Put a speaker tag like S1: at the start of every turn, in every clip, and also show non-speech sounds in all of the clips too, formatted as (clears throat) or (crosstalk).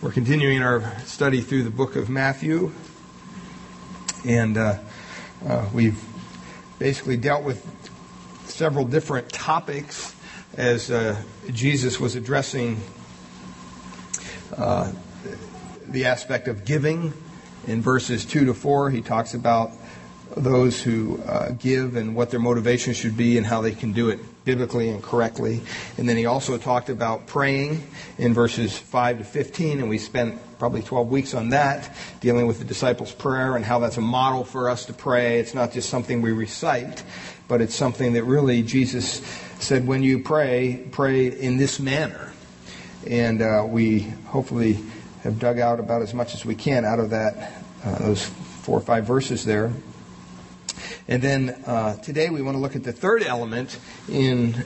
S1: We're continuing our study through the book of Matthew, and uh, uh, we've basically dealt with several different topics as uh, Jesus was addressing uh, the aspect of giving. In verses 2 to 4, he talks about those who uh, give and what their motivation should be and how they can do it biblically and correctly. And then he also talked about praying in verses 5 to 15, and we spent probably 12 weeks on that, dealing with the disciples' prayer and how that's a model for us to pray. It's not just something we recite, but it's something that really Jesus said, when you pray, pray in this manner. And uh, we hopefully have dug out about as much as we can out of that, uh, those four or five verses there. And then uh, today we want to look at the third element in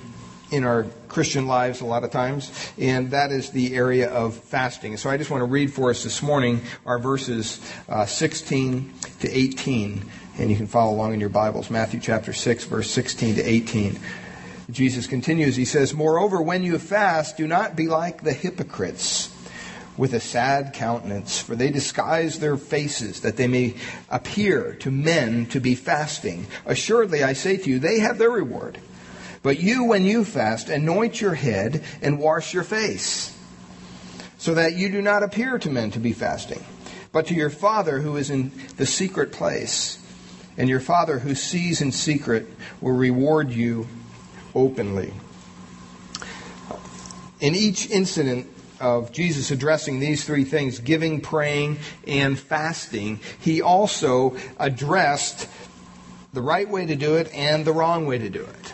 S1: in our Christian lives a lot of times, and that is the area of fasting. So I just want to read for us this morning our verses uh, 16 to 18, and you can follow along in your Bibles. Matthew chapter 6, verse 16 to 18. Jesus continues, he says, Moreover, when you fast, do not be like the hypocrites with a sad countenance, for they disguise their faces that they may appear to men to be fasting. Assuredly, I say to you, they have their reward. But you, when you fast, anoint your head and wash your face, so that you do not appear to men to be fasting, but to your Father who is in the secret place. And your Father who sees in secret will reward you openly. In each incident of Jesus addressing these three things giving, praying, and fasting he also addressed the right way to do it and the wrong way to do it.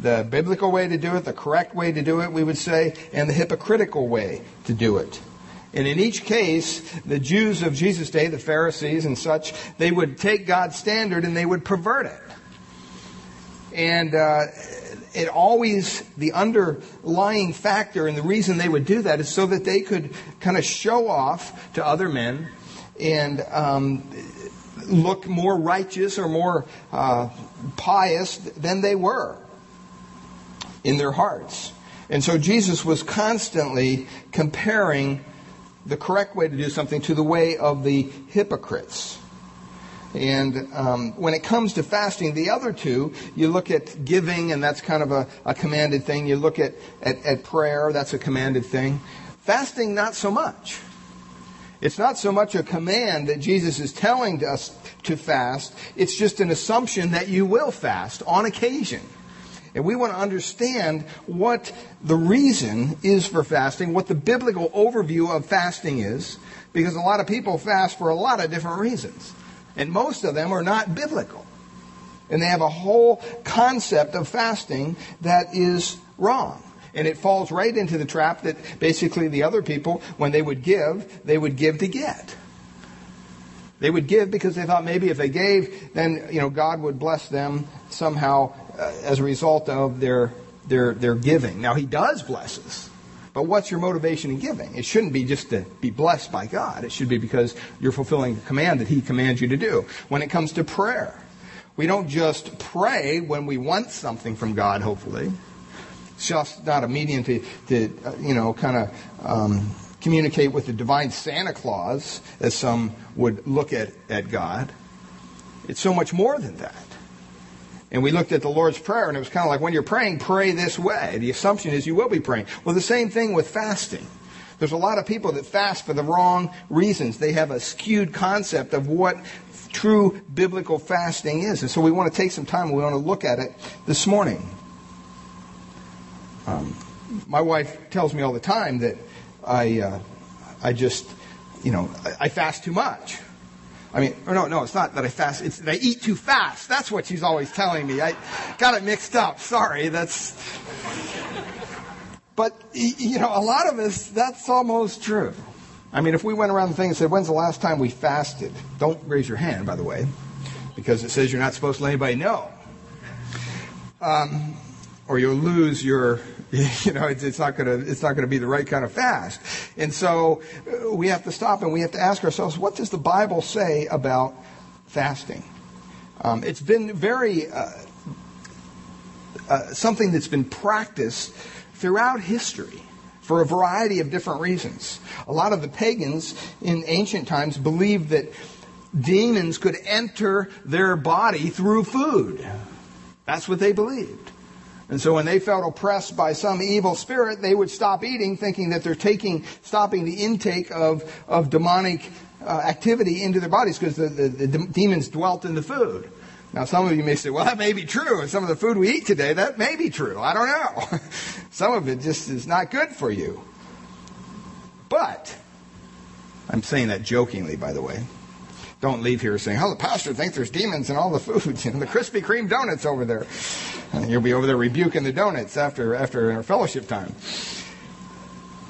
S1: The biblical way to do it, the correct way to do it, we would say, and the hypocritical way to do it. And in each case, the Jews of Jesus' day, the Pharisees and such, they would take God's standard and they would pervert it. And uh, it always, the underlying factor and the reason they would do that is so that they could kind of show off to other men and um, look more righteous or more uh, pious than they were in their hearts. And so Jesus was constantly comparing the correct way to do something to the way of the hypocrites. And um, when it comes to fasting, the other two, you look at giving, and that's kind of a, a commanded thing. You look at, at, at prayer, that's a commanded thing. Fasting, not so much. It's not so much a command that Jesus is telling us to fast, it's just an assumption that you will fast on occasion. And we want to understand what the reason is for fasting, what the biblical overview of fasting is, because a lot of people fast for a lot of different reasons. And most of them are not biblical. And they have a whole concept of fasting that is wrong. And it falls right into the trap that basically the other people, when they would give, they would give to get. They would give because they thought maybe if they gave, then you know God would bless them somehow uh, as a result of their their their giving. Now He does bless us, but what's your motivation in giving? It shouldn't be just to be blessed by God. It should be because you're fulfilling the command that He commands you to do. When it comes to prayer, we don't just pray when we want something from God, hopefully. It's just not a medium to, to uh, you know, kind of um, communicate with the divine Santa Claus, as some would look at, at God. It's so much more than that. And we looked at the Lord's Prayer, and it was kind of like when you're praying, pray this way. The assumption is you will be praying. Well, the same thing with fasting. There's a lot of people that fast for the wrong reasons. They have a skewed concept of what true biblical fasting is. And so we want to take some time, we want to look at it this morning. Um, my wife tells me all the time that I, uh, I just, you know, I, I fast too much. I mean, or no, no, it's not that I fast. It's that I eat too fast. That's what she's always telling me. I got it mixed up. Sorry. That's. But, you know, a lot of us, that's almost true. I mean, if we went around the thing and said, when's the last time we fasted? Don't raise your hand, by the way, because it says you're not supposed to let anybody know. Um, or you'll lose your (laughs) you know, it's, it's not going to it's not going to be the right kind of fast. And so uh, we have to stop and we have to ask ourselves, what does the Bible say about fasting? Um, it's been very uh, uh, something that's been practiced throughout history for a variety of different reasons. A lot of the pagans in ancient times believed that demons could enter their body through food. That's what they believed. And so when they felt oppressed by some evil spirit, they would stop eating, thinking that they're taking, stopping the intake of, of demonic uh, activity into their bodies because the, the, the demons dwelt in the food. Now, some of you may say, well, that may be true. And some of the food we eat today, that may be true. I don't know. (laughs) some of it just is not good for you. But, I'm saying that jokingly, by the way. Don't leave here saying, oh, the pastor thinks there's demons in all the foods. (laughs) You know, the Krispy Kreme donuts over there. And you'll be over there rebuking the donuts after, after our fellowship time.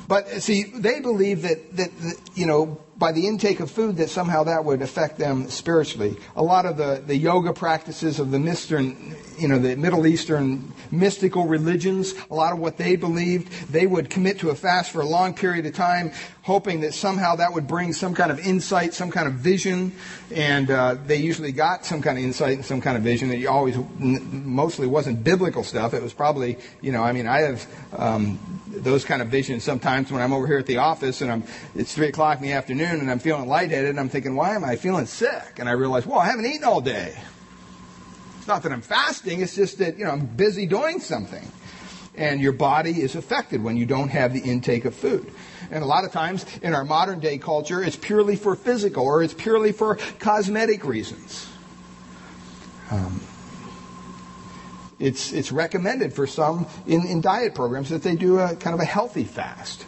S1: But see, they believe that, that, that, you know, by the intake of food, that somehow that would affect them spiritually. A lot of the, the yoga practices of the Eastern, you know, the Middle Eastern mystical religions, a lot of what they believed, they would commit to a fast for a long period of time, hoping that somehow that would bring some kind of insight, some kind of vision, and uh, they usually got some kind of insight and some kind of vision. It always, mostly wasn't biblical stuff. It was probably, you know, I mean, I have um, those kind of visions sometimes when I'm over here at the office and I'm, it's three o'clock in the afternoon and I'm feeling lightheaded and I'm thinking, why am I feeling sick? And I realize, well, I haven't eaten all day. It's not that I'm fasting. It's just that, you know, I'm busy doing something. And your body is affected when you don't have the intake of food. And a lot of times in our modern day culture, it's purely for physical or it's purely for cosmetic reasons. Um, it's, it's recommended for some in, in diet programs that they do a kind of a healthy fast.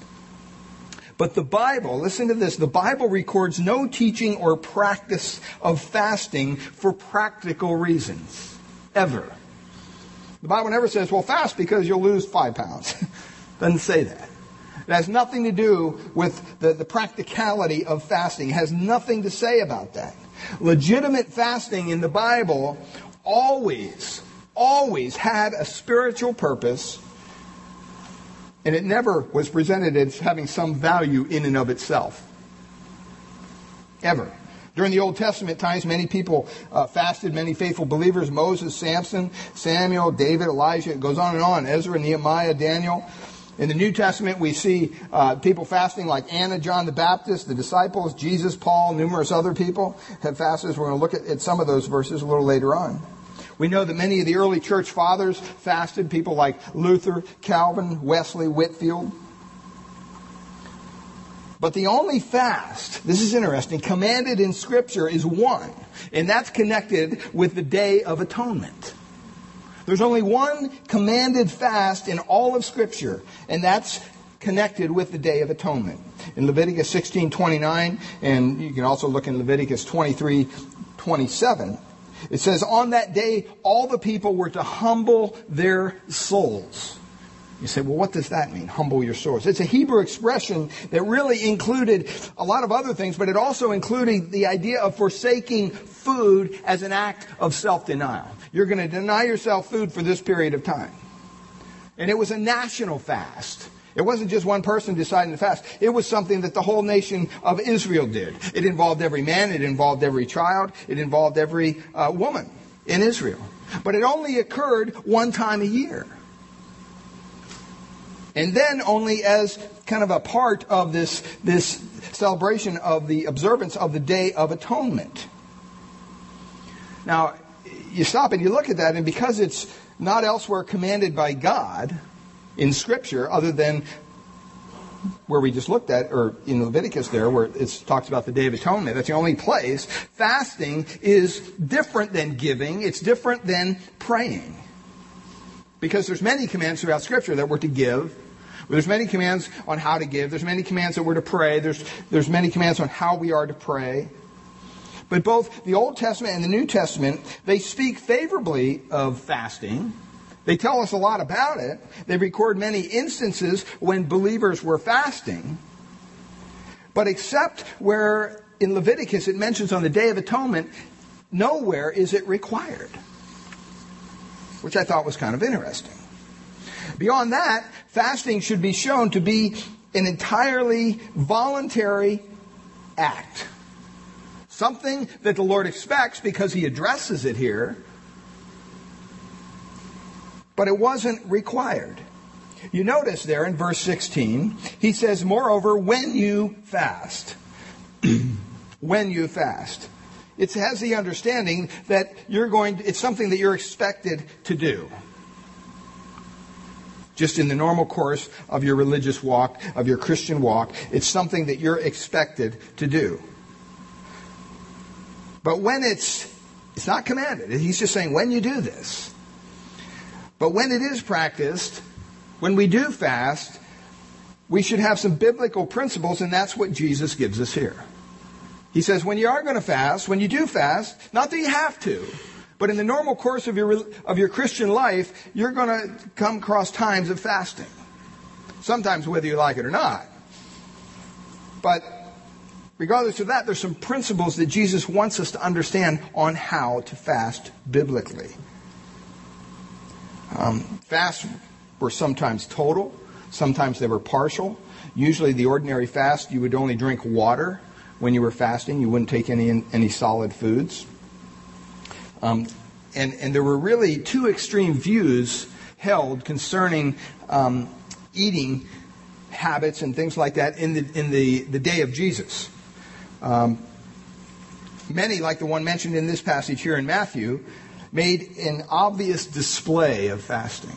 S1: But the Bible, listen to this, the Bible records no teaching or practice of fasting for practical reasons. Ever. The Bible never says, well, fast because you'll lose five pounds. (laughs) Doesn't say that. It has nothing to do with the, the practicality of fasting. It has nothing to say about that. Legitimate fasting in the Bible always, always had a spiritual purpose, and it never was presented as having some value in and of itself. Ever. During the Old Testament times, many people uh, fasted, many faithful believers Moses, Samson, Samuel, David, Elijah. It goes on and on. Ezra, Nehemiah, Daniel. In the New Testament, we see uh, people fasting like Anna, John the Baptist, the disciples, Jesus, Paul, numerous other people have fasted. We're going to look at, at some of those verses a little later on. We know that many of the early church fathers fasted, people like Luther, Calvin, Wesley, Whitefield. But the only fast, this is interesting, commanded in Scripture is one, and that's connected with the Day of Atonement. There's only one commanded fast in all of Scripture, and that's connected with the Day of Atonement. In Leviticus 16:29, and you can also look in Leviticus 23:27, it says, "On that day, all the people were to humble their souls." You say, well, what does that mean? Humble your souls. It's a Hebrew expression that really included a lot of other things, but it also included the idea of forsaking food as an act of self-denial. You're going to deny yourself food for this period of time. And it was a national fast. It wasn't just one person deciding to fast. It was something that the whole nation of Israel did. It involved every man. It involved every child. It involved every uh, woman in Israel. But it only occurred one time a year. And then only as kind of a part of this, this celebration of the observance of the Day of Atonement. Now, you stop and you look at that, and because it's not elsewhere commanded by God in Scripture, other than where we just looked at, or in Leviticus there, where it talks about the Day of Atonement, that's the only place. Fasting is different than giving. It's different than praying. Because there's many commands throughout Scripture that we're to give. There's many commands on how to give. There's many commands that we're to pray. There's, there's many commands on how we are to pray. But both the Old Testament and the New Testament, they speak favorably of fasting. They tell us a lot about it. They record many instances when believers were fasting. But except where in Leviticus it mentions on the Day of Atonement, nowhere is it required. Which I thought was kind of interesting. Beyond that, fasting should be shown to be an entirely voluntary act. Something that the Lord expects because he addresses it here, but it wasn't required. You notice there in verse 16, he says, Moreover, when you fast, (clears throat) when you fast. It has the understanding that you're going to, it's something that you're expected to do. Just in the normal course of your religious walk, of your Christian walk, it's something that you're expected to do. But when it's, it's not commanded. He's just saying when you do this. But when it is practiced, when we do fast, we should have some biblical principles, and that's what Jesus gives us here. He says, when you are going to fast, when you do fast, not that you have to, but in the normal course of your, of your Christian life, you're going to come across times of fasting. Sometimes whether you like it or not. But regardless of that, there's some principles that Jesus wants us to understand on how to fast biblically. Um, fasts were sometimes total, sometimes they were partial. Usually, the ordinary fast, you would only drink water when you were fasting. You wouldn't take any any solid foods. Um, and and there were really two extreme views held concerning um, eating habits and things like that in the in the, the day of Jesus. Um, many, like the one mentioned in this passage here in Matthew, made an obvious display of fasting.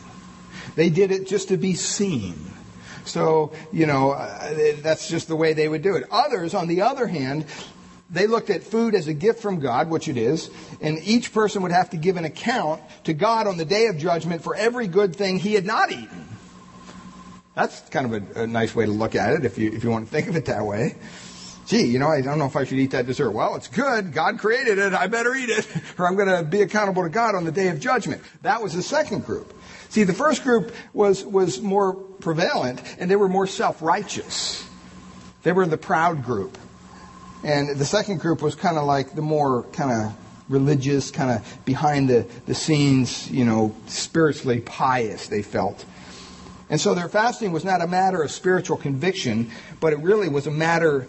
S1: They did it just to be seen. So, you know, uh, that's just the way they would do it. Others, on the other hand, they looked at food as a gift from God, which it is, and each person would have to give an account to God on the day of judgment for every good thing he had not eaten. That's kind of a, a nice way to look at it if you, if you want to think of it that way. Gee, you know, I don't know if I should eat that dessert. Well, it's good. God created it. I better eat it, (laughs) or I'm going to be accountable to God on the day of judgment. That was the second group. See, the first group was, was more prevalent, and they were more self righteous. They were the proud group. And the second group was kind of like the more kind of religious, kind of behind the, the scenes, you know, spiritually pious, they felt. And so their fasting was not a matter of spiritual conviction, but it really was a matter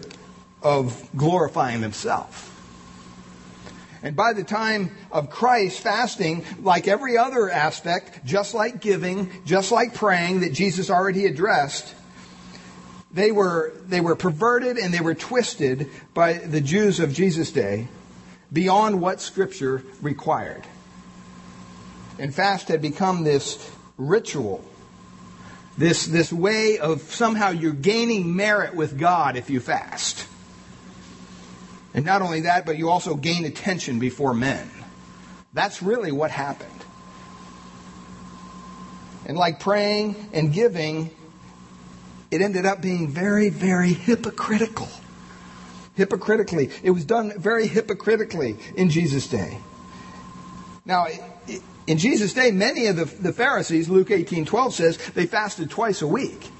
S1: of glorifying themselves. And by the time of Christ, fasting, like every other aspect, just like giving, just like praying that Jesus already addressed, they were, they were perverted and they were twisted by the Jews of Jesus' day beyond what Scripture required. And fast had become this ritual, this, this way of somehow you're gaining merit with God if you fast. And not only that, but you also gain attention before men. That's really what happened. And like praying and giving, it ended up being very, very hypocritical. Hypocritically. It was done very hypocritically in Jesus' day. Now, in Jesus' day, many of the, the Pharisees, Luke 18 12 says, they fasted twice a week.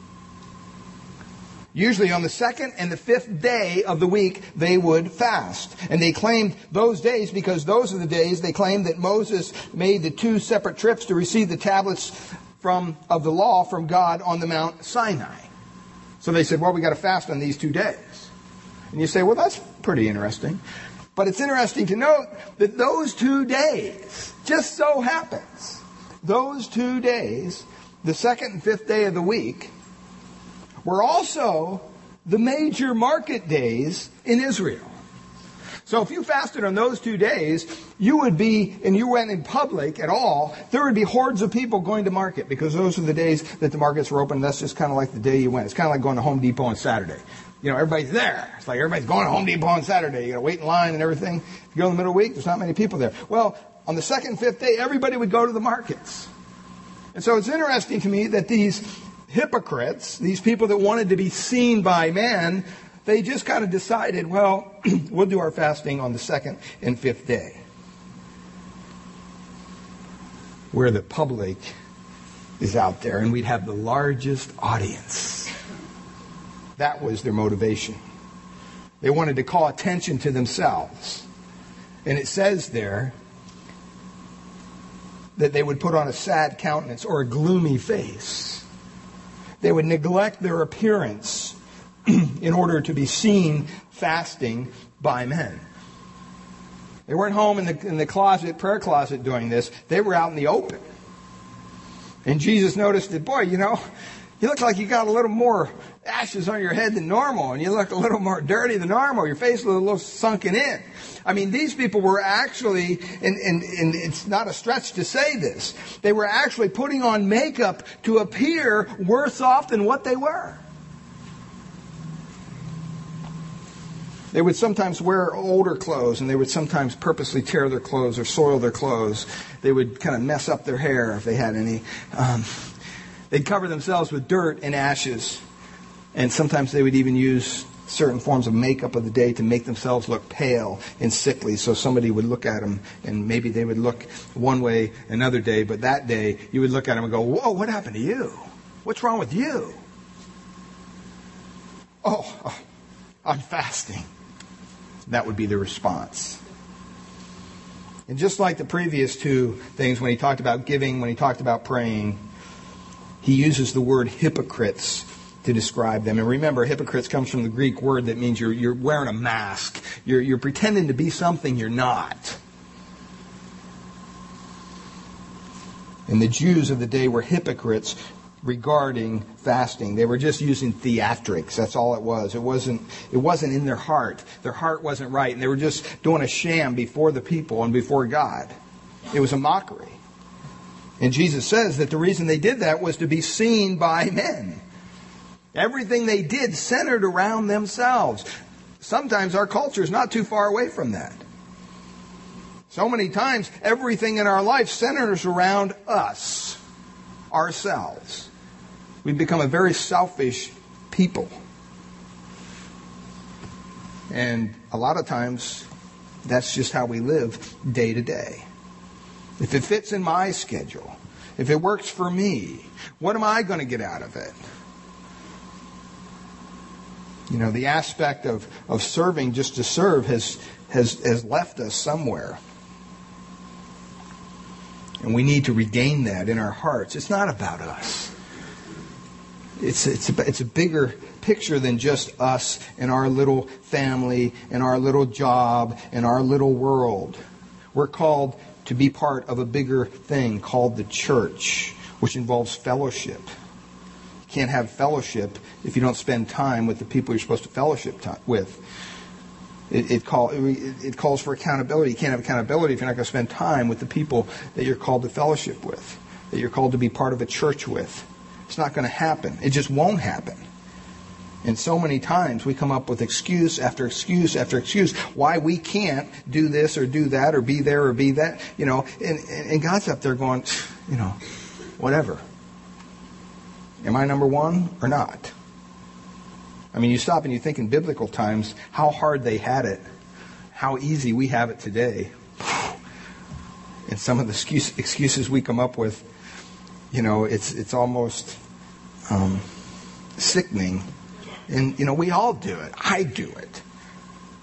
S1: Usually on the second and the fifth day of the week, they would fast. And they claimed those days because those are the days they claimed that Moses made the two separate trips to receive the tablets from, of the law from God on the Mount Sinai. So they said, well, we got to fast on these two days. And you say, well, that's pretty interesting. But it's interesting to note that those two days, just so happens, those two days, the second and fifth day of the week, were also the major market days in Israel. So if you fasted on those two days, you would be, and you went in public at all, there would be hordes of people going to market because those are the days that the markets were open. That's just kind of like the day you went. It's kind of like going to Home Depot on Saturday. You know, everybody's there. It's like everybody's going to Home Depot on Saturday. You gotta wait in line and everything. If you go in the middle of the week, there's not many people there. Well, on the second fifth day, everybody would go to the markets. And so it's interesting to me that these hypocrites, these people that wanted to be seen by man, they just kind of decided, well, (clears throat) we'll do our fasting on the second and fifth day. Where the public is out there and we'd have the largest audience. That was their motivation. They wanted to call attention to themselves. And it says there that they would put on a sad countenance or a gloomy face. They would neglect their appearance (clears throat) in order to be seen fasting by men. They weren't home in the, in the closet, prayer closet doing this. They were out in the open. And Jesus noticed that, boy, you know, you look like you got a little more ashes on your head than normal, and you look a little more dirty than normal. Your face is a little sunken in. I mean, these people were actually, and, and, and it's not a stretch to say this, they were actually putting on makeup to appear worse off than what they were. They would sometimes wear older clothes and they would sometimes purposely tear their clothes or soil their clothes. They would kind of mess up their hair if they had any. Um, they'd cover themselves with dirt and ashes. And sometimes they would even use certain forms of makeup of the day to make themselves look pale and sickly so somebody would look at them and maybe they would look one way another day, but that day you would look at them and go, Whoa, what happened to you? What's wrong with you? Oh, oh I'm fasting. That would be the response. And just like the previous two things, when he talked about giving, when he talked about praying, he uses the word hypocrites to describe them. And remember, hypocrites comes from the Greek word that means you're, you're wearing a mask. You're, you're pretending to be something you're not. And the Jews of the day were hypocrites regarding fasting. They were just using theatrics. That's all it was. It wasn't, it wasn't in their heart. Their heart wasn't right. And they were just doing a sham before the people and before God. It was a mockery. And Jesus says that the reason they did that was to be seen by men. Everything they did centered around themselves. Sometimes our culture is not too far away from that. So many times, everything in our life centers around us, ourselves. We've become a very selfish people. And a lot of times, that's just how we live day to day. If it fits in my schedule, if it works for me, what am I going to get out of it? You know, the aspect of, of serving just to serve has, has, has left us somewhere. And we need to regain that in our hearts. It's not about us. It's, it's, a, it's a bigger picture than just us and our little family and our little job and our little world. We're called to be part of a bigger thing called the church, which involves fellowship. Can't have fellowship if you don't spend time with the people you're supposed to fellowship with. It, it, call, it, it calls for accountability. You can't have accountability if you're not going to spend time with the people that you're called to fellowship with, that you're called to be part of a church with. It's not going to happen. It just won't happen. And so many times we come up with excuse after excuse after excuse why we can't do this or do that or be there or be that, you know, and, and God's up there going, you know, whatever. Am I number one or not? I mean, you stop and you think in biblical times how hard they had it, how easy we have it today. (sighs) And some of the excuse, excuses we come up with you know, it's it's almost um, sickening. And you know, we all do it. I do it.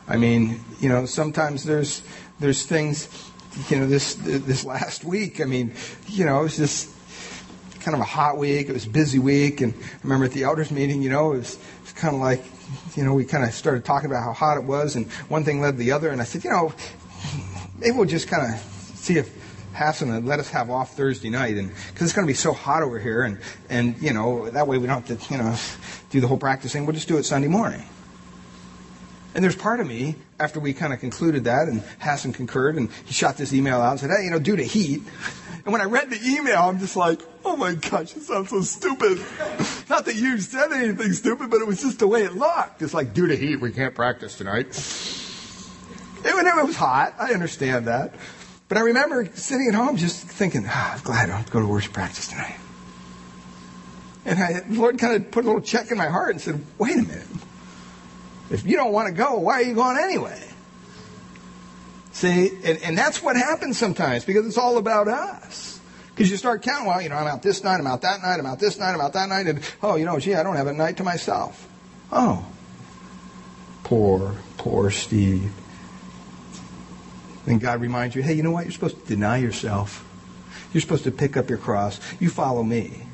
S1: I mean, you know, sometimes there's there's things. You know, this this last week. I mean, you know, it was just kind of a hot week. It was a busy week, and I remember at the elders meeting, you know, it was, it was kind of like, you know, we kind of started talking about how hot it was, and one thing led to the other, and I said, you know, maybe we'll just kind of see if Hassan and let us have off Thursday night, and because it's going to be so hot over here, and and you know that way we don't have to you know do the whole practice thing. We'll just do it Sunday morning. And there's part of me after we kind of concluded that, and Hassan concurred, and he shot this email out and said, "Hey, you know, due to heat." And when I read the email, I'm just like, "Oh my gosh, it sounds so stupid." (laughs) Not that you said anything stupid, but it was just the way it looked. It's like, due to heat, we can't practice tonight. It, it was hot. I understand that. But I remember sitting at home just thinking, ah, I'm glad I don't have to go to worship practice tonight. And I, the Lord kind of put a little check in my heart and said, wait a minute. If you don't want to go, why are you going anyway? See, and, and that's what happens sometimes because it's all about us. Because you start counting, well, you know, I'm out this night, I'm out that night, I'm out this night, I'm out that night, and oh, you know, gee, I don't have a night to myself. Oh, poor, poor Steve. Then God reminds you, hey, you know what? You're supposed to deny yourself. You're supposed to pick up your cross. You follow me.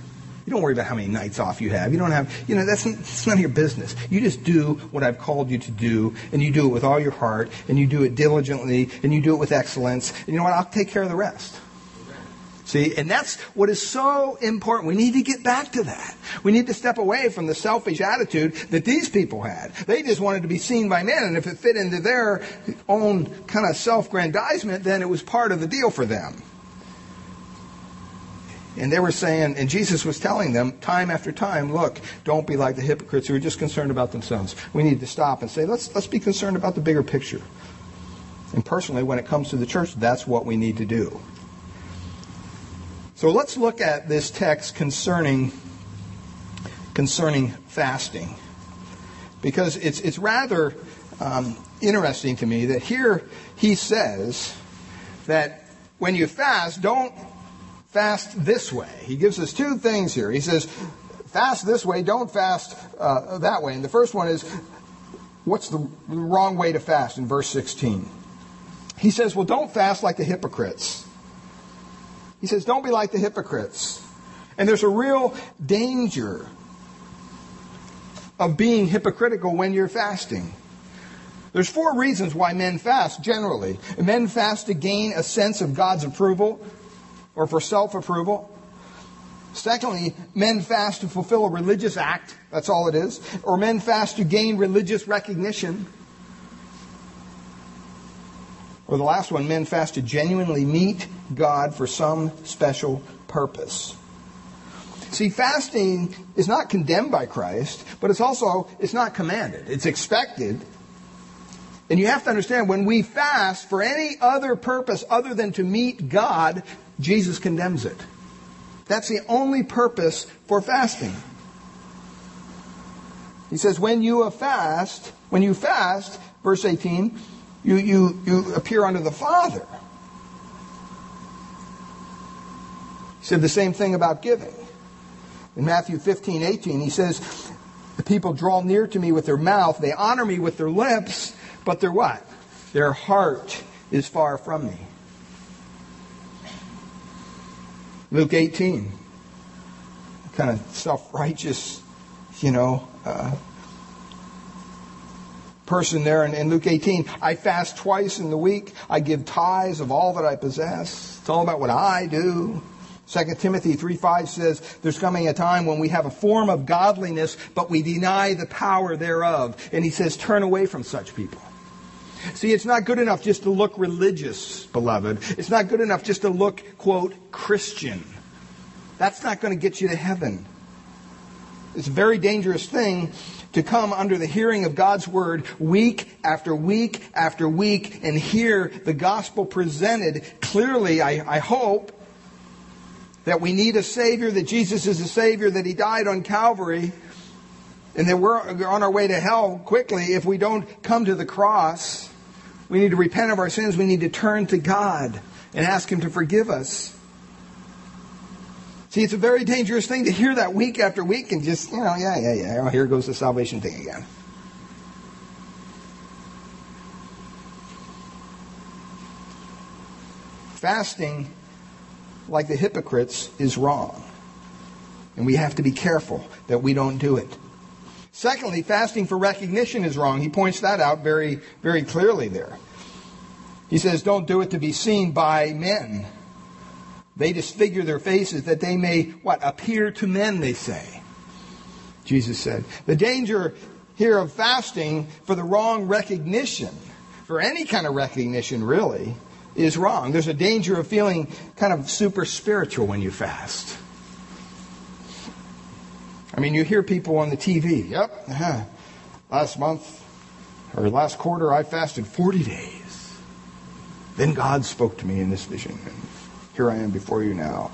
S1: You don't worry about how many nights off you have. You don't have, you know, that's, that's none of your business. You just do what I've called you to do, and you do it with all your heart, and you do it diligently, and you do it with excellence. And you know what? I'll take care of the rest. See, and that's what is so important. We need to get back to that. We need to step away from the selfish attitude that these people had. They just wanted to be seen by men, and if it fit into their own kind of self grandizement, then it was part of the deal for them. And they were saying, and Jesus was telling them time after time, look, don't be like the hypocrites who are just concerned about themselves. We need to stop and say, let's, let's be concerned about the bigger picture. And personally, when it comes to the church, that's what we need to do. So let's look at this text concerning, concerning fasting. Because it's, it's rather um, interesting to me that here he says that when you fast, don't fast this way. He gives us two things here. He says, fast this way, don't fast uh, that way. And the first one is, what's the wrong way to fast in verse 16? He says, well, don't fast like the hypocrites. He says, don't be like the hypocrites. And there's a real danger of being hypocritical when you're fasting. There's four reasons why men fast generally. Men fast to gain a sense of God's approval or for self approval. Secondly, men fast to fulfill a religious act. That's all it is. Or men fast to gain religious recognition. Or the last one, men fast to genuinely meet God for some special purpose. See, fasting is not condemned by Christ, but it's also, it's not commanded. It's expected. And you have to understand, when we fast for any other purpose other than to meet God, Jesus condemns it. That's the only purpose for fasting. He says, when you fast, when you fast, verse 18, you, you, you appear unto the Father. He said the same thing about giving. In Matthew 15, 18, he says, The people draw near to me with their mouth, they honor me with their lips, but their what? Their heart is far from me. Luke 18, kind of self righteous, you know, uh, person there in, in Luke 18. I fast twice in the week. I give tithes of all that I possess. It's all about what I do. 2 Timothy 3 5 says, There's coming a time when we have a form of godliness, but we deny the power thereof. And he says, Turn away from such people. See, it's not good enough just to look religious, beloved. It's not good enough just to look, quote, Christian. That's not going to get you to heaven. It's a very dangerous thing to come under the hearing of God's word week after week after week and hear the gospel presented clearly, I, I hope, that we need a Savior, that Jesus is a Savior, that He died on Calvary, and that we're on our way to hell quickly if we don't come to the cross. We need to repent of our sins. We need to turn to God and ask Him to forgive us. See, it's a very dangerous thing to hear that week after week and just, you know, yeah, yeah, yeah, oh, here goes the salvation thing again. Fasting, like the hypocrites, is wrong. And we have to be careful that we don't do it. Secondly, fasting for recognition is wrong. He points that out very, very clearly there. He says, don't do it to be seen by men. They disfigure their faces that they may, what, appear to men, they say. Jesus said. The danger here of fasting for the wrong recognition, for any kind of recognition really, is wrong. There's a danger of feeling kind of super spiritual when you fast. I mean, you hear people on the TV, yep, uh-huh. last month or last quarter I fasted 40 days. Then God spoke to me in this vision and here I am before you now.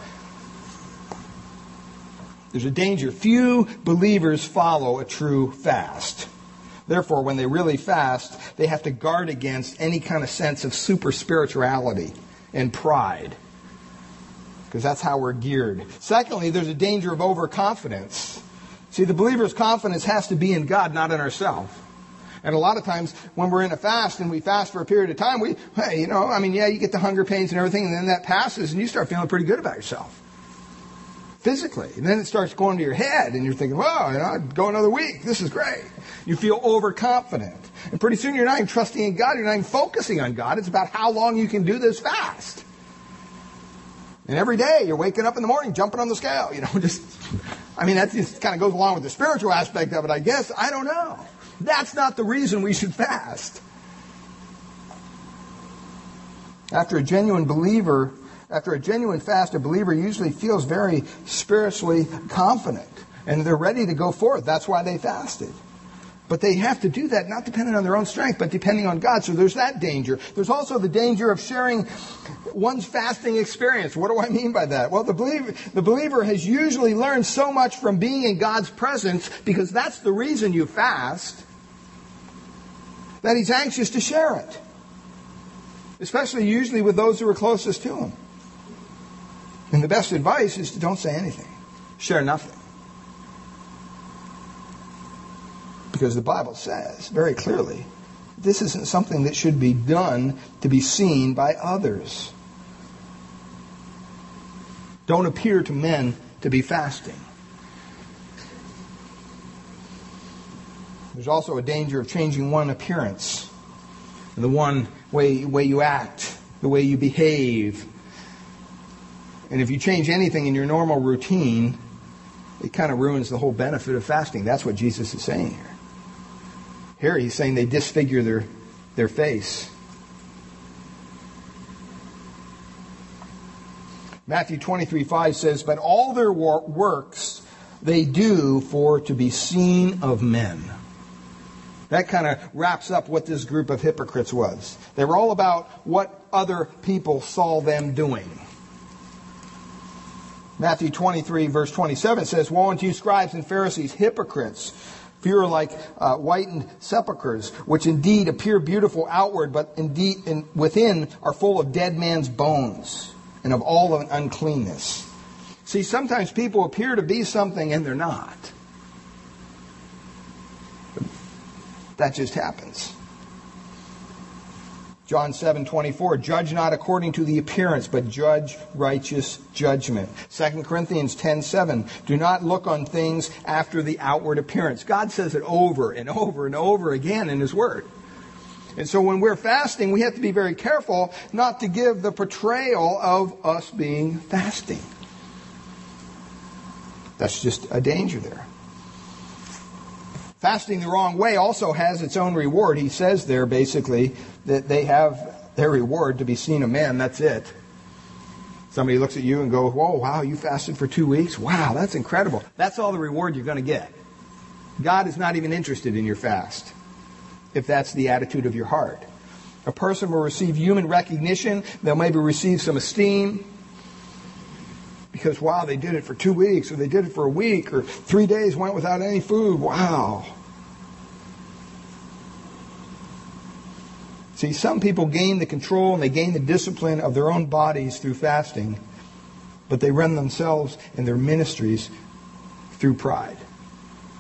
S1: There's a danger. Few believers follow a true fast. Therefore, when they really fast, they have to guard against any kind of sense of super spirituality and pride. Because that's how we're geared. Secondly, there's a danger of overconfidence. See, the believer's confidence has to be in God, not in ourselves. And a lot of times when we're in a fast and we fast for a period of time, we, hey, you know, I mean, yeah, you get the hunger pains and everything, and then that passes and you start feeling pretty good about yourself. Physically. And then it starts going to your head and you're thinking, well, you know, I'd go another week. This is great. You feel overconfident. And pretty soon you're not even trusting in God. You're not even focusing on God. It's about how long you can do this fast. And every day you're waking up in the morning, jumping on the scale, you know, (laughs) just, I mean, that just kind of goes along with the spiritual aspect of it, I guess. I don't know. That's not the reason we should fast. After a genuine believer, after a genuine fast, a believer usually feels very spiritually confident and they're ready to go forth. That's why they fasted. But they have to do that not depending on their own strength, but depending on God. So there's that danger. There's also the danger of sharing one's fasting experience. What do I mean by that? Well, the believer, the believer has usually learned so much from being in God's presence because that's the reason you fast that he's anxious to share it. Especially usually with those who are closest to him. And the best advice is to don't say anything. Share nothing. Because the Bible says very clearly this isn't something that should be done to be seen by others. Don't appear to men to be fasting. There's also a danger of changing one appearance, the one way, way you act, the way you behave. And if you change anything in your normal routine, it kind of ruins the whole benefit of fasting. That's what Jesus is saying here. Here he's saying they disfigure their, their face. Matthew 23 5 says, But all their works they do for to be seen of men. That kind of wraps up what this group of hypocrites was. They were all about what other people saw them doing. Matthew 23, verse 27 says, Woe unto you, scribes and Pharisees, hypocrites! Are like uh, whitened sepulchres, which indeed appear beautiful outward, but indeed in, within are full of dead man's bones and of all of uncleanness. See, sometimes people appear to be something and they're not. That just happens. John 7, 24, judge not according to the appearance, but judge righteous judgment. 2 Corinthians 10, 7, do not look on things after the outward appearance. God says it over and over and over again in His Word. And so when we're fasting, we have to be very careful not to give the portrayal of us being fasting. That's just a danger there. Fasting the wrong way also has its own reward. He says there basically that they have their reward to be seen of men. That's it. Somebody looks at you and goes, Whoa, wow, you fasted for two weeks? Wow, that's incredible. That's all the reward you're going to get. God is not even interested in your fast if that's the attitude of your heart. A person will receive human recognition, they'll maybe receive some esteem because, wow, they did it for two weeks, or they did it for a week, or three days went without any food. Wow. See, some people gain the control and they gain the discipline of their own bodies through fasting, but they run themselves and their ministries through pride.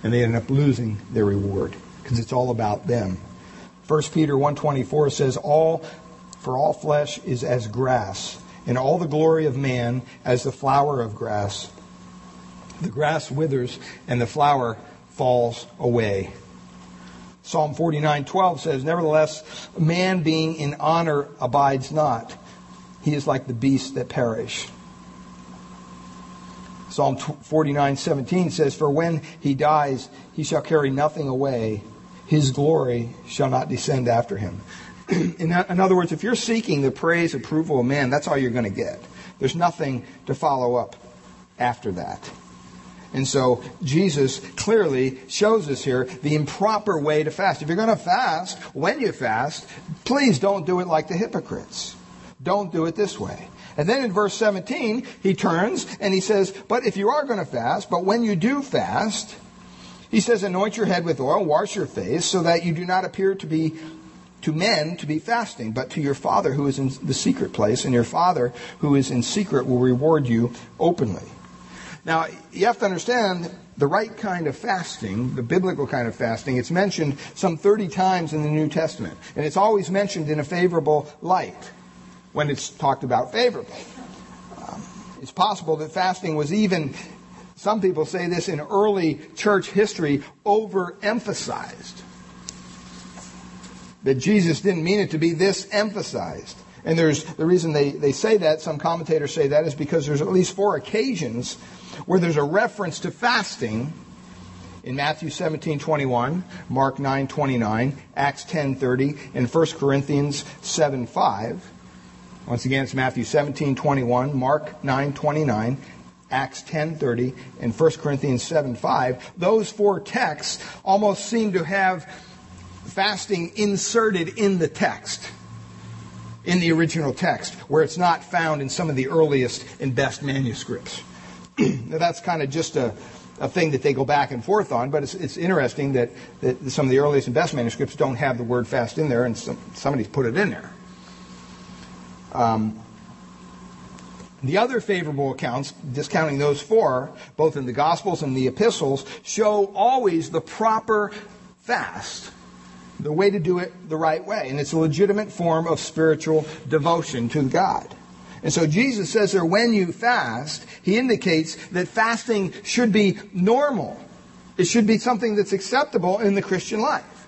S1: And they end up losing their reward because it's all about them. 1 Peter 1:24 says all for all flesh is as grass and all the glory of man as the flower of grass. The grass withers and the flower falls away. Psalm 49:12 says, "Nevertheless, man being in honor abides not. He is like the beasts that perish." Psalm 49:17 says, "For when he dies, he shall carry nothing away; his glory shall not descend after him." (clears throat) in, in other words, if you're seeking the praise, approval of man, that's all you're going to get. There's nothing to follow up after that. And so Jesus clearly shows us here the improper way to fast. If you're going to fast, when you fast, please don't do it like the hypocrites. Don't do it this way. And then in verse 17, he turns and he says, But if you are going to fast, but when you do fast, he says, Anoint your head with oil, wash your face, so that you do not appear to be to men to be fasting, but to your Father who is in the secret place, and your Father who is in secret will reward you openly. Now, you have to understand the right kind of fasting, the biblical kind of fasting, it's mentioned some 30 times in the New Testament. And it's always mentioned in a favorable light when it's talked about favorably. Um, it's possible that fasting was even, some people say this in early church history, overemphasized that Jesus didn't mean it to be this emphasized. And there's the reason they, they say that, some commentators say that, is because there's at least four occasions where there's a reference to fasting in Matthew 17, 21, Mark 9, 29, Acts 10, 30, and 1 Corinthians 7, 5. Once again, it's Matthew 17, 21, Mark 9, 29, Acts 10, 30, and 1 Corinthians 7, 5. Those four texts almost seem to have fasting inserted in the text in the original text, where it's not found in some of the earliest and best manuscripts. (clears throat) now, that's kind of just a, a thing that they go back and forth on, but it's, it's interesting that, that some of the earliest and best manuscripts don't have the word fast in there, and some, somebody's put it in there. Um, the other favorable accounts, discounting those four, both in the Gospels and the epistles, show always the proper fast the way to do it the right way. And it's a legitimate form of spiritual devotion to God. And so Jesus says there, when you fast, he indicates that fasting should be normal. It should be something that's acceptable in the Christian life.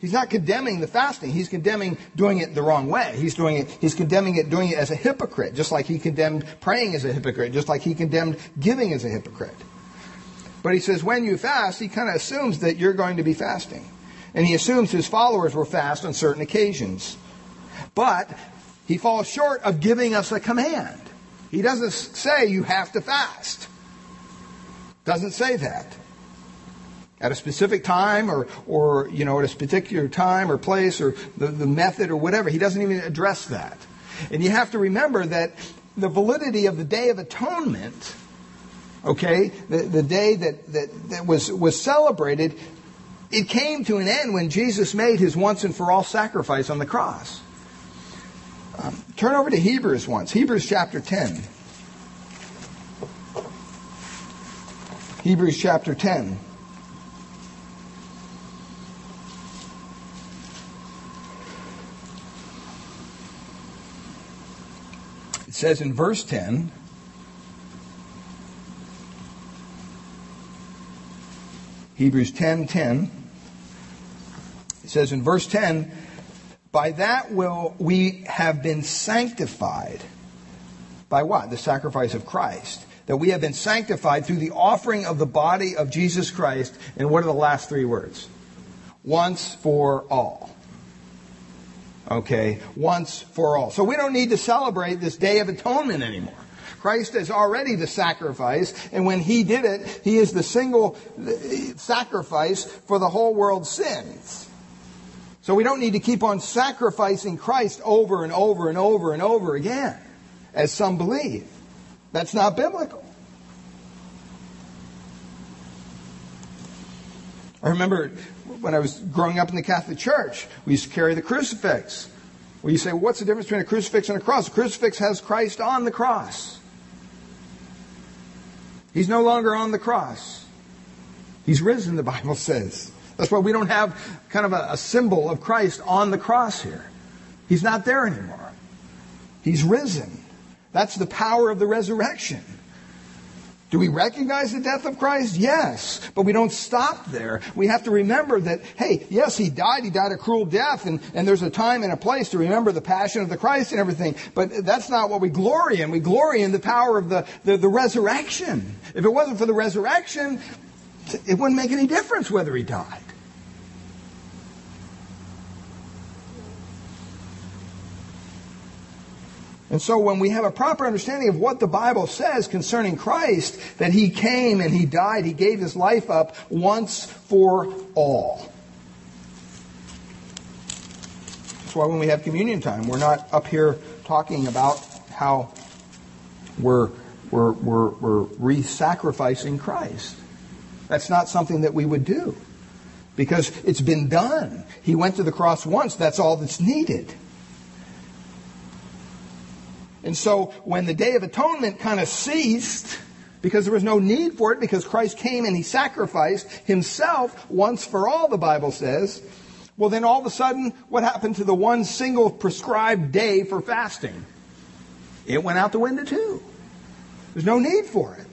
S1: He's not condemning the fasting. He's condemning doing it the wrong way. He's doing it, he's condemning it doing it as a hypocrite, just like he condemned praying as a hypocrite, just like he condemned giving as a hypocrite. But he says when you fast, he kind of assumes that you're going to be fasting. And he assumes his followers will fast on certain occasions. But he falls short of giving us a command. He doesn't say you have to fast. Doesn't say that. At a specific time or, or you know, at a particular time or place or the, the method or whatever. He doesn't even address that. And you have to remember that the validity of the Day of Atonement, okay, the, the day that, that, that was, was celebrated it came to an end when Jesus made his once and for all sacrifice on the cross. Um, turn over to Hebrews once, Hebrews chapter 10. Hebrews chapter 10. It says in verse 10 Hebrews 10:10. 10, 10, it says in verse 10, by that will we have been sanctified. By what? The sacrifice of Christ. That we have been sanctified through the offering of the body of Jesus Christ. And what are the last three words? Once for all. Okay, once for all. So we don't need to celebrate this day of atonement anymore. Christ is already the sacrifice, and when He did it, He is the single sacrifice for the whole world's sins. So we don't need to keep on sacrificing Christ over and over and over and over again, as some believe. That's not biblical. I remember when I was growing up in the Catholic Church, we used to carry the crucifix. Well, you say, well, what's the difference between a crucifix and a cross? A crucifix has Christ on the cross. He's no longer on the cross. He's risen, the Bible says. That's why we don't have kind of a, a symbol of Christ on the cross here. He's not there anymore. He's risen. That's the power of the resurrection. Do we recognize the death of Christ? Yes. But we don't stop there. We have to remember that, hey, yes, he died. He died a cruel death. And, and there's a time and a place to remember the passion of the Christ and everything. But that's not what we glory in. We glory in the power of the, the, the resurrection. If it wasn't for the resurrection, it wouldn't make any difference whether he died. And so when we have a proper understanding of what the Bible says concerning Christ, that he came and he died, he gave his life up once for all. That's why when we have communion time, we're not up here talking about how we're, we're, we're, we're re-sacrificing Christ. That's not something that we would do. Because it's been done. He went to the cross once. That's all that's needed. And so when the Day of Atonement kind of ceased, because there was no need for it, because Christ came and he sacrificed himself once for all, the Bible says, well, then all of a sudden, what happened to the one single prescribed day for fasting? It went out the window too. There's no need for it.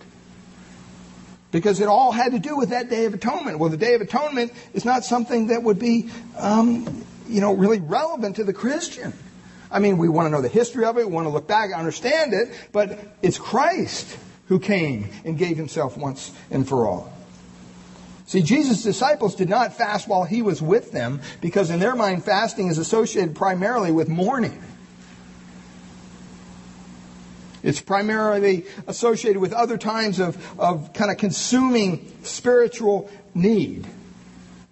S1: Because it all had to do with that Day of Atonement. Well, the Day of Atonement is not something that would be, um, you know, really relevant to the Christian. I mean, we want to know the history of it, we want to look back and understand it, but it's Christ who came and gave himself once and for all. See, Jesus' disciples did not fast while he was with them because, in their mind, fasting is associated primarily with mourning. It's primarily associated with other times of, of kind of consuming spiritual need.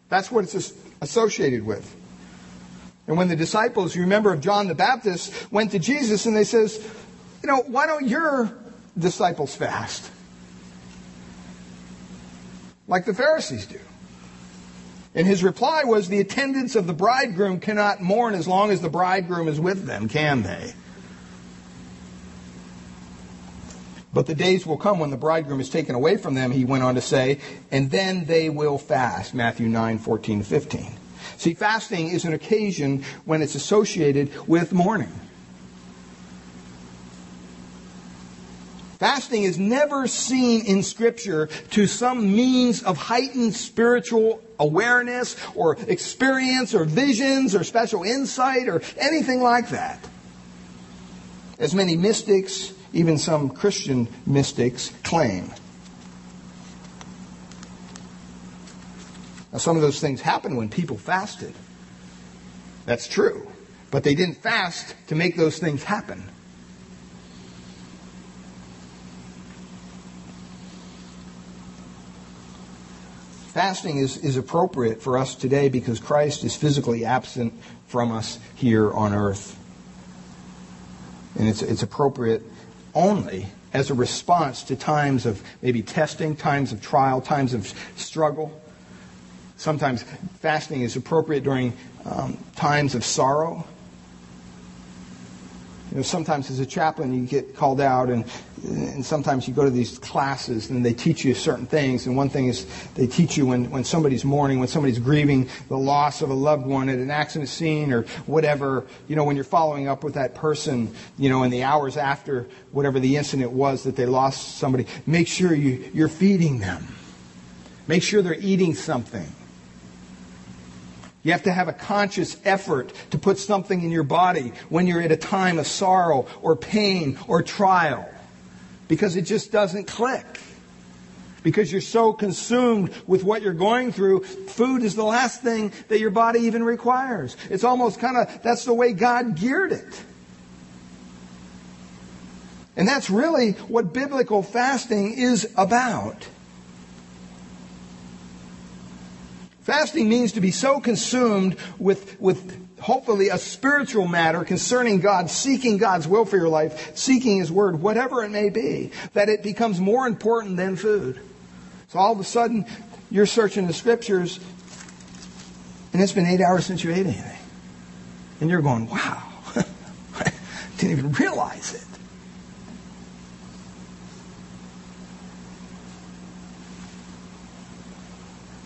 S1: That's what it's associated with. And when the disciples, you remember of John the Baptist, went to Jesus and they says, you know, why don't your disciples fast? like the Pharisees do. And his reply was, The attendants of the bridegroom cannot mourn as long as the bridegroom is with them, can they? But the days will come when the bridegroom is taken away from them, he went on to say, and then they will fast. Matthew 9, 14, 15. See, fasting is an occasion when it's associated with mourning. Fasting is never seen in Scripture to some means of heightened spiritual awareness or experience or visions or special insight or anything like that. As many mystics, even some Christian mystics, claim. Now, some of those things happened when people fasted. That's true. But they didn't fast to make those things happen. Fasting is, is appropriate for us today because Christ is physically absent from us here on earth. And it's, it's appropriate only as a response to times of maybe testing, times of trial, times of struggle. Sometimes fasting is appropriate during um, times of sorrow. You know, sometimes as a chaplain you get called out and, and sometimes you go to these classes and they teach you certain things. And one thing is they teach you when, when somebody's mourning, when somebody's grieving the loss of a loved one at an accident scene or whatever, you know, when you're following up with that person, you know, in the hours after whatever the incident was that they lost somebody, make sure you, you're feeding them. Make sure they're eating something. You have to have a conscious effort to put something in your body when you're at a time of sorrow or pain or trial because it just doesn't click. Because you're so consumed with what you're going through, food is the last thing that your body even requires. It's almost kind of, that's the way God geared it. And that's really what biblical fasting is about. Fasting means to be so consumed with, with hopefully a spiritual matter concerning God, seeking God's will for your life, seeking His Word, whatever it may be, that it becomes more important than food. So all of a sudden, you're searching the Scriptures, and it's been eight hours since you ate anything. And you're going, wow, (laughs) I didn't even realize it.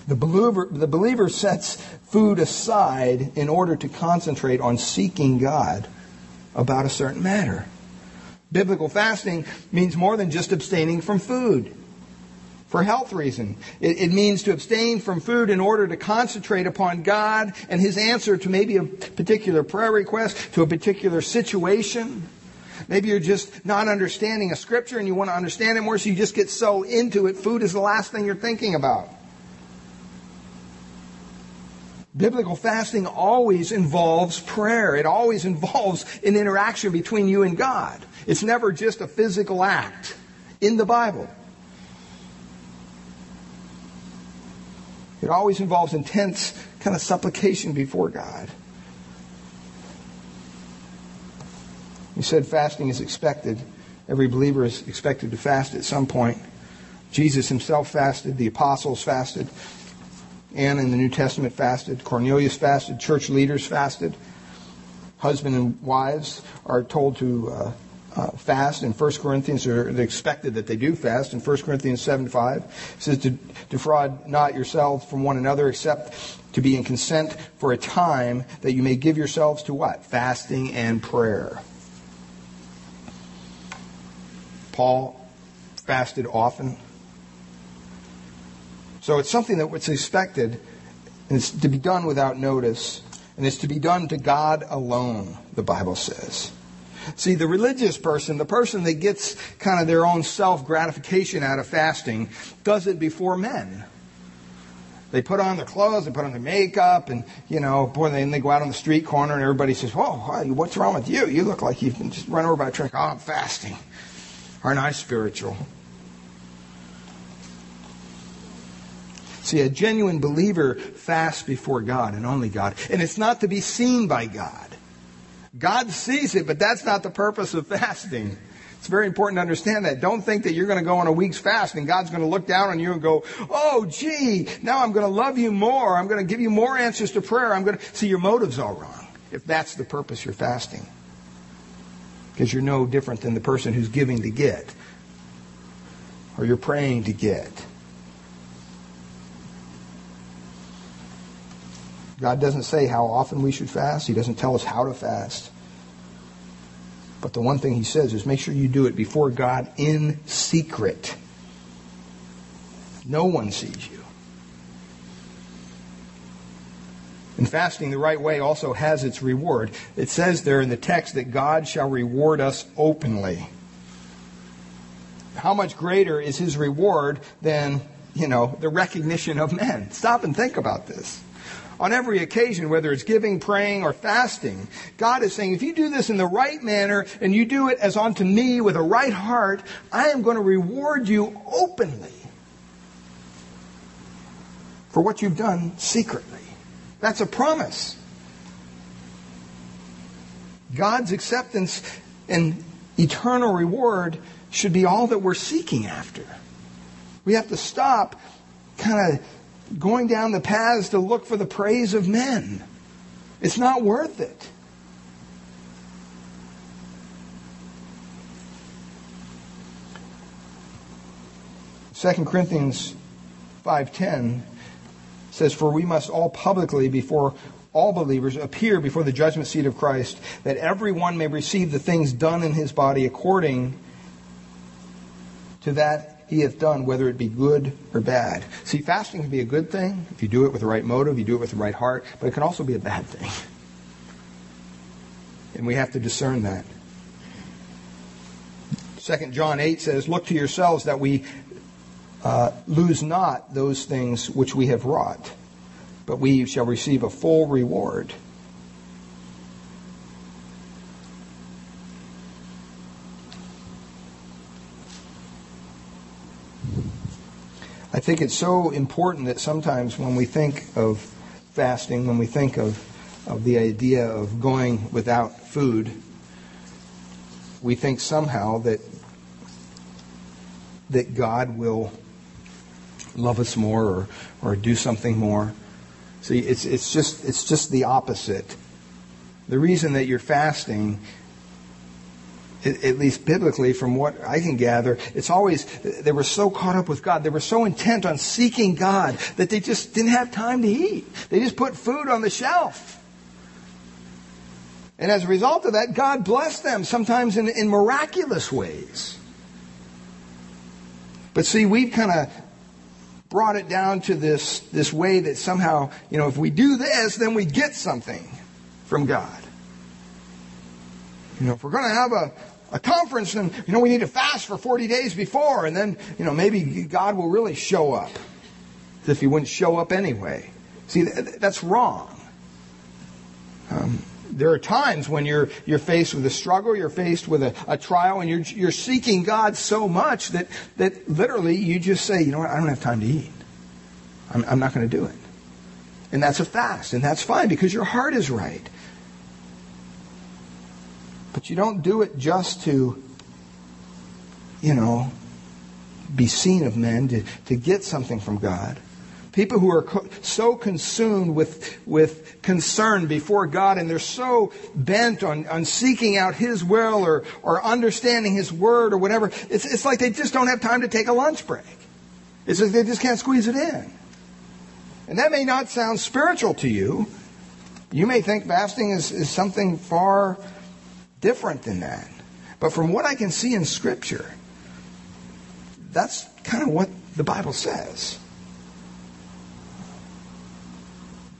S1: The believer, the believer sets food aside in order to concentrate on seeking God about a certain matter. Biblical fasting means more than just abstaining from food for health reason. It, it, means to abstain from food in order to concentrate upon God and His answer to maybe a particular prayer request, to a particular situation. Maybe you're just not understanding a scripture and you want to understand it more, so you just get so into it. Food is the last thing you're thinking about. Biblical fasting always involves prayer. It always (laughs) involves an interaction between you and God. It's never just a physical act in the Bible. It always involves intense kind of supplication before God. He said fasting is expected. Every believer is expected to fast at some point. Jesus himself fasted, the apostles fasted. Anna in the New Testament fasted. Cornelius fasted. Church leaders fasted. Husband and wives are told to uh, uh, fast in 1 Corinthians, or they're expected that they do fast in 1 Corinthians 7 5. It says to defraud not yourselves from one another except to be in consent for a time that you may give yourselves to what? Fasting and prayer. Paul fasted often. So it's something that was expected and it's to be done without notice. And it's to be done to God alone, the Bible says. See, the religious person, the person that gets kind of their own self gratification out of fasting, does it before men. They put on their clothes, they put on their makeup, and, you know, boy, then they go out on the street corner and everybody says, Whoa, what's wrong with you? You look like you've been just run over by a truck. Oh, I'm fasting. Aren't I spiritual? See, a genuine believer fasts before God and only God. And it's not to be seen by God. God sees it, but that's not the purpose of fasting. It's very important to understand that. Don't think that you're going to go on a week's fast and God's going to look down on you and go, oh, gee, now I'm going to love you more. I'm going to give you more answers to prayer. I'm going to see your motive's all wrong if that's the purpose you're fasting. Because you're no different than the person who's giving to get or you're praying to get. God doesn't say how often we should fast. He doesn't tell us how to fast. But the one thing he says is make sure you do it before God in secret. No one sees you. And fasting the right way also has its reward. It says there in the text that God shall reward us openly. How much greater is his reward than, you know, the recognition of men? Stop and think about this on every occasion, whether it's giving, praying, or fasting, God is saying, if you do this in the right manner and you do it as unto me with a right heart, I am going to reward you openly for what you've done secretly. That's a promise. God's acceptance and eternal reward should be all that we're seeking after. We have to stop kind of going down the paths to look for the praise of men. It's not worth it. Second Corinthians 5:10 says for we must all publicly before all believers appear before the judgment seat of Christ that everyone may receive the things done in his body according to that he hath done, whether it be good or bad. See, fasting can be a good thing if you do it with the right motive, you do it with the right heart, but it can also be a bad thing. And we have to discern that. 2 John 8 says, Look to yourselves that we uh, lose not those things which we have wrought, but we shall receive a full reward. Think it's so important that sometimes when we think of fasting, when we think of, of the idea of going without food, we think somehow that that God will love us more or, or do something more. See, it's, it's, just, it's just the opposite. The reason that you're fasting at least biblically, from what I can gather, it's always, they were so caught up with God. They were so intent on seeking God that they just didn't have time to eat. They just put food on the shelf. And as a result of that, God blessed them, sometimes in, in miraculous ways. But see, we've kind of brought it down to this, this way that somehow, you know, if we do this, then we get something from God. You know, if we're going to have a, a conference and, you know, we need to fast for 40 days before and then, you know, maybe God will really show up. As if he wouldn't show up anyway. See, that's wrong. Um, there are times when you're, you're faced with a struggle, you're faced with a, a trial, and you're, you're seeking God so much that, that literally you just say, you know what, I don't have time to eat. I'm, I'm not going to do it. And that's a fast, and that's fine because your heart is right. But you don't do it just to, you know, be seen of men, to, to get something from God. People who are co- so consumed with, with concern before God and they're so bent on, on seeking out His will or, or understanding His word or whatever, it's, it's like they just don't have time to take a lunch break. It's like they just can't squeeze it in. And that may not sound spiritual to you. You may think fasting is, is something far different than that. But from what I can see in Scripture, that's kind of what the Bible says.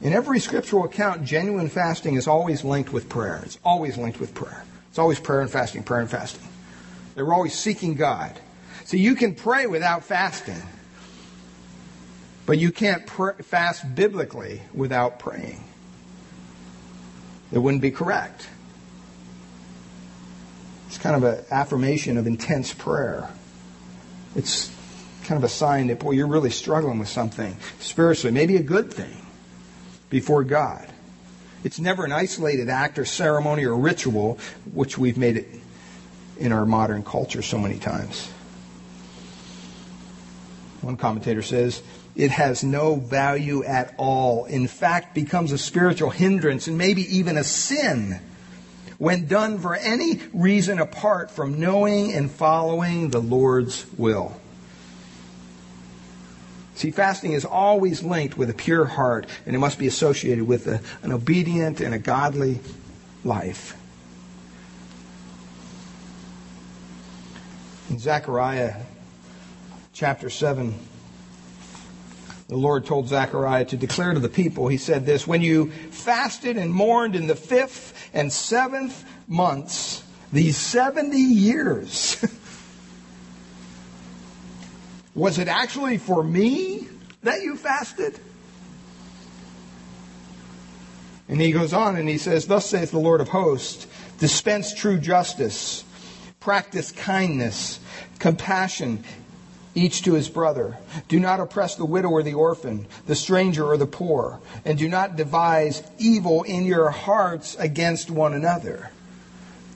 S1: In every scriptural account, genuine fasting is always linked with prayer. It's always linked with prayer. It's always prayer and fasting, prayer and fasting. They were always seeking God. So you can pray without fasting, but you can't fast biblically without praying. It wouldn't be correct. Kind of an affirmation of intense prayer. It's kind of a sign that, boy, you're really struggling with something spiritually, maybe a good thing before God. It's never an isolated act or ceremony or ritual, which we've made it in our modern culture so many times. One commentator says, it has no value at all. In fact, becomes a spiritual hindrance and maybe even a sin when done for any reason apart from knowing and following the Lord's will. See, fasting is always linked with a pure heart, and it must be associated with a, an obedient and a godly life. In Zechariah chapter 7, the Lord told Zechariah to declare to the people, he said this, when you fasted and mourned in the fifth and seventh months, these 70 years, (laughs) Was it actually for me that you fasted? And he goes on and he says, Thus saith the Lord of hosts, dispense true justice, practice kindness, compassion, each to his brother. Do not oppress the widow or the orphan, the stranger or the poor, and do not devise evil in your hearts against one another.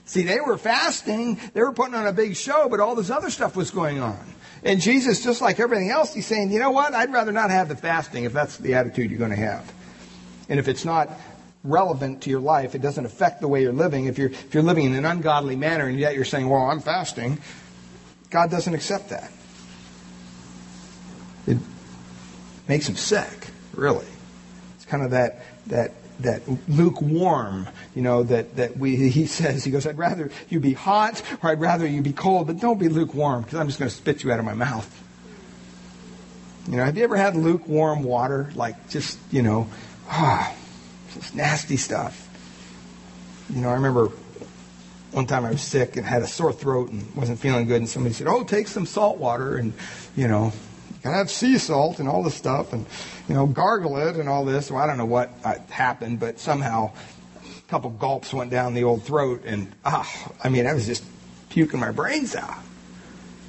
S1: See, they were fasting, they were putting on a big show, but all this other stuff was going on. And Jesus, just like everything else, he's saying, you know what? I'd rather not have the fasting if that's the attitude you're going to have. And if it's not relevant to your life, it doesn't affect the way you're living. If you're, if you're living in an ungodly manner and yet you're saying, well, I'm fasting, God doesn't accept that. It makes him sick, really. It's kind of that, that that lukewarm, you know, that, that we, he says, he goes, I'd rather you be hot or I'd rather you be cold, but don't be lukewarm because I'm just going to spit you out of my mouth. You know, have you ever had lukewarm water? Like just, you know, ah, just nasty stuff. You know, I remember one time I was sick and had a sore throat and wasn't feeling good, and somebody said, "Oh, take some salt water and you know Gotta have sea salt and all this stuff and, you know, gargle it and all this. Well, I don't know what uh, happened, but somehow a couple gulps went down the old throat and, ah, I mean, I was just puking my brains out.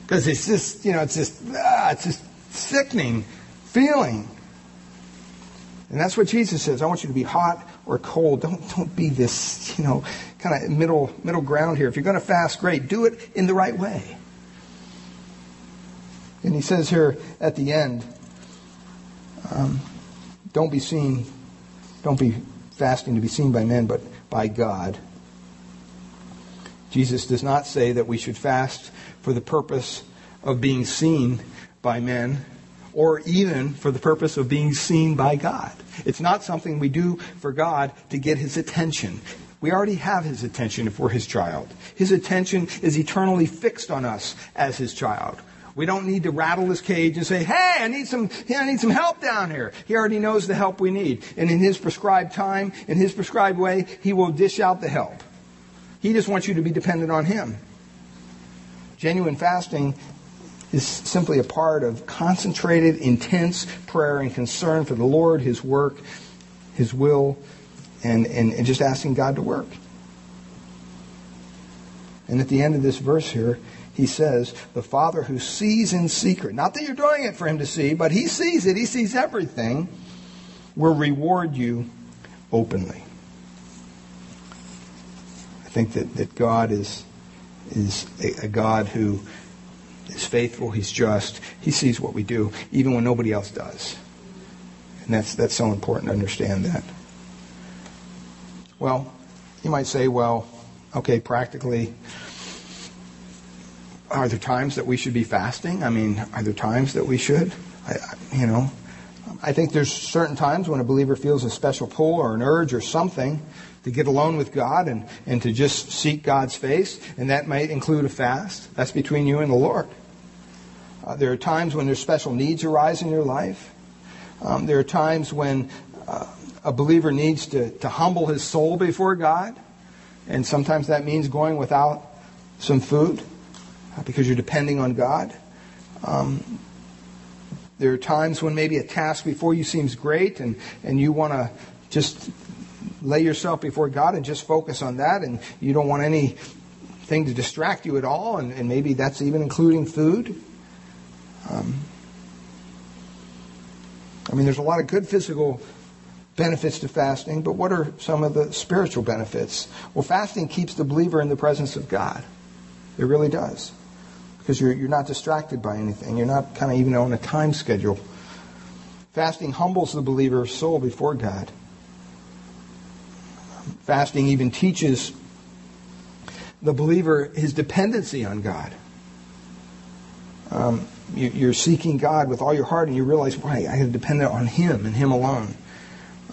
S1: Because it's just, you know, it's just, ah, it's just sickening feeling. And that's what Jesus says. I want you to be hot or cold. Don't, don't be this, you know, kind of middle, middle ground here. If you're going to fast, great. Do it in the right way. And he says here at the end, um, don't be seen, don't be fasting to be seen by men, but by God. Jesus does not say that we should fast for the purpose of being seen by men or even for the purpose of being seen by God. It's not something we do for God to get his attention. We already have his attention if we're his child. His attention is eternally fixed on us as his child. We don't need to rattle his cage and say, hey, I need some, I need some help down here. He already knows the help we need. And in his prescribed time, in his prescribed way, he will dish out the help. He just wants you to be dependent on him. Genuine fasting is simply a part of concentrated, intense prayer and concern for the Lord, his work, his will, and, and, and just asking God to work. And at the end of this verse here, he says, the Father who sees in secret, not that you're doing it for him to see, but he sees it, he sees everything, will reward you openly. I think that, that God is, is a, a God who is faithful, he's just, he sees what we do, even when nobody else does. And that's, that's so important to understand that. Well, you might say, well, okay, practically, are there times that we should be fasting? I mean, are there times that we should? I, you know, I think there's certain times when a believer feels a special pull or an urge or something to get alone with God and, and to just seek God's face, and that might include a fast. That's between you and the Lord. Uh, there are times when there's special needs arise in your life. Um, there are times when uh, a believer needs to, to humble his soul before God. And sometimes that means going without some food because you're depending on God. Um, there are times when maybe a task before you seems great and, and you want to just lay yourself before God and just focus on that and you don't want anything to distract you at all and, and maybe that's even including food. Um, I mean, there's a lot of good physical benefits to fasting, but what are some of the spiritual benefits? Well, fasting keeps the believer in the presence of God. It really does. Because you're, you're not distracted by anything. You're not kind of even on a time schedule. Fasting humbles the believer's soul before God. Fasting even teaches the believer his dependency on God. Um, you, are seeking God with all your heart, and you realize, why I have to depend on Him and Him alone.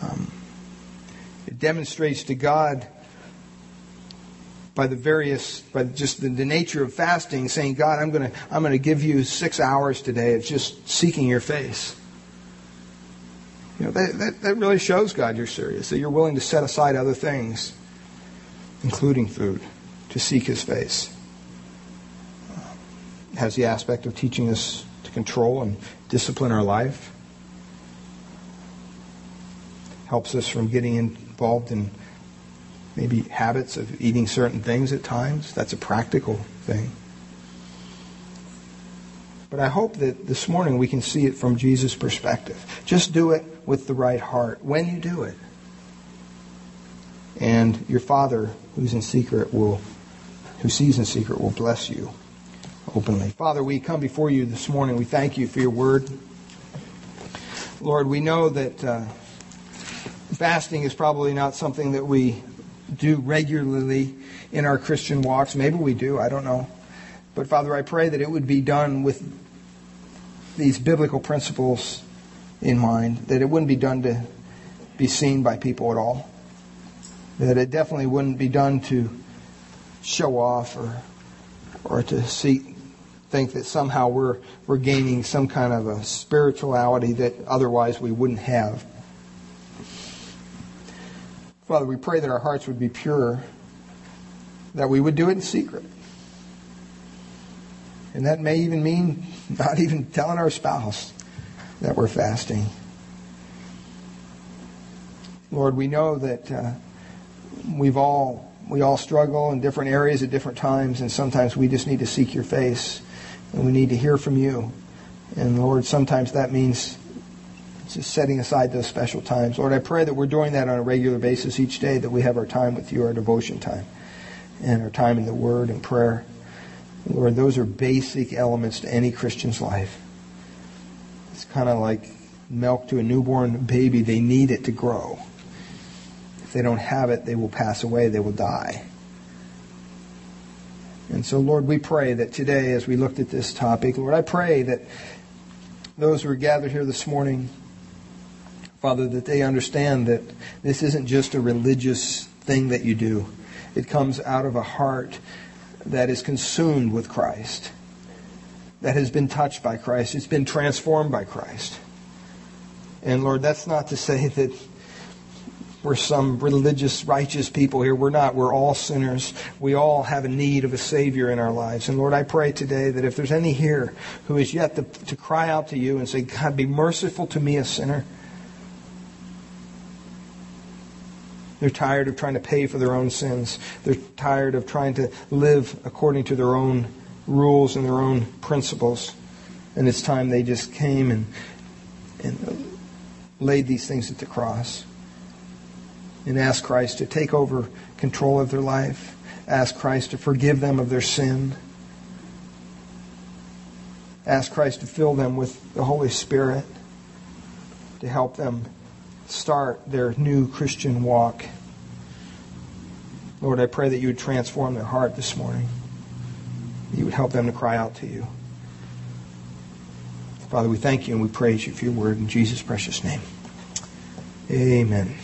S1: Um, it demonstrates to God by the various, by just the, the nature of fasting, saying, God, I'm going to, I'm going to give you six hours today of just seeking your face. You know, that, that, that really shows God you're serious, that you're willing to set aside other things, including food, to seek his face. It has the aspect of teaching us to control and discipline our life helps us from getting involved in maybe habits of eating certain things at times. That's a practical thing. But I hope that this morning we can see it from Jesus' perspective. Just do it with the right heart when you do it. And your Father, who's in secret, will, who sees in secret, will bless you openly. Father, we come before you this morning. We thank you for your word. Lord, we know that. Uh, fasting is probably not something that we do regularly in our Christian walks. Maybe we do, I don't know. But Father, I pray that it would be done with these biblical principles in mind, that it wouldn't be done to be seen by people at all, that it definitely wouldn't be done to show off or, or to see, think that somehow we're, we're gaining some kind of a spirituality that otherwise we wouldn't have. Father, we pray that our hearts would be pure, that we would do it in secret. And that may even mean not even telling our spouse that we're fasting. Lord, we know that uh, we've all we all struggle in different areas at different times, and sometimes we just need to seek your face, and we need to hear from you. And Lord, sometimes that means just setting aside those special times. Lord, I pray that we're doing that on a regular basis each day, that we have our time with you, our devotion time, and our time in the Word and prayer. Lord, those are basic elements to any Christian's life. It's kind of like milk to a newborn baby. They need it to grow. If they don't have it, they will pass away, they will die. And so, Lord, we pray that today, as we looked at this topic, Lord, I pray that those who are gathered here this morning, Father, that they understand that this isn't just a religious thing that you do. It comes out of a heart that is consumed with Christ, that has been touched by Christ, it's been transformed by Christ. And Lord, that's not to say that we're some religious, righteous people here. We're not. We're all sinners. We all have a need of a Savior in our lives. And Lord, I pray today that if there's any here who is yet to, to cry out to you and say, God, be merciful to me, a sinner. They're tired of trying to pay for their own sins. They're tired of trying to live according to their own rules and their own principles. And it's time they just came and, and laid these things at the cross and asked Christ to take over control of their life, ask Christ to forgive them of their sin, ask Christ to fill them with the Holy Spirit to help them start their new Christian walk. Lord, I pray that you would transform their heart this morning. You would help them to cry out to you. Father, we thank you and we praise you for your word in Jesus' precious name. Amen.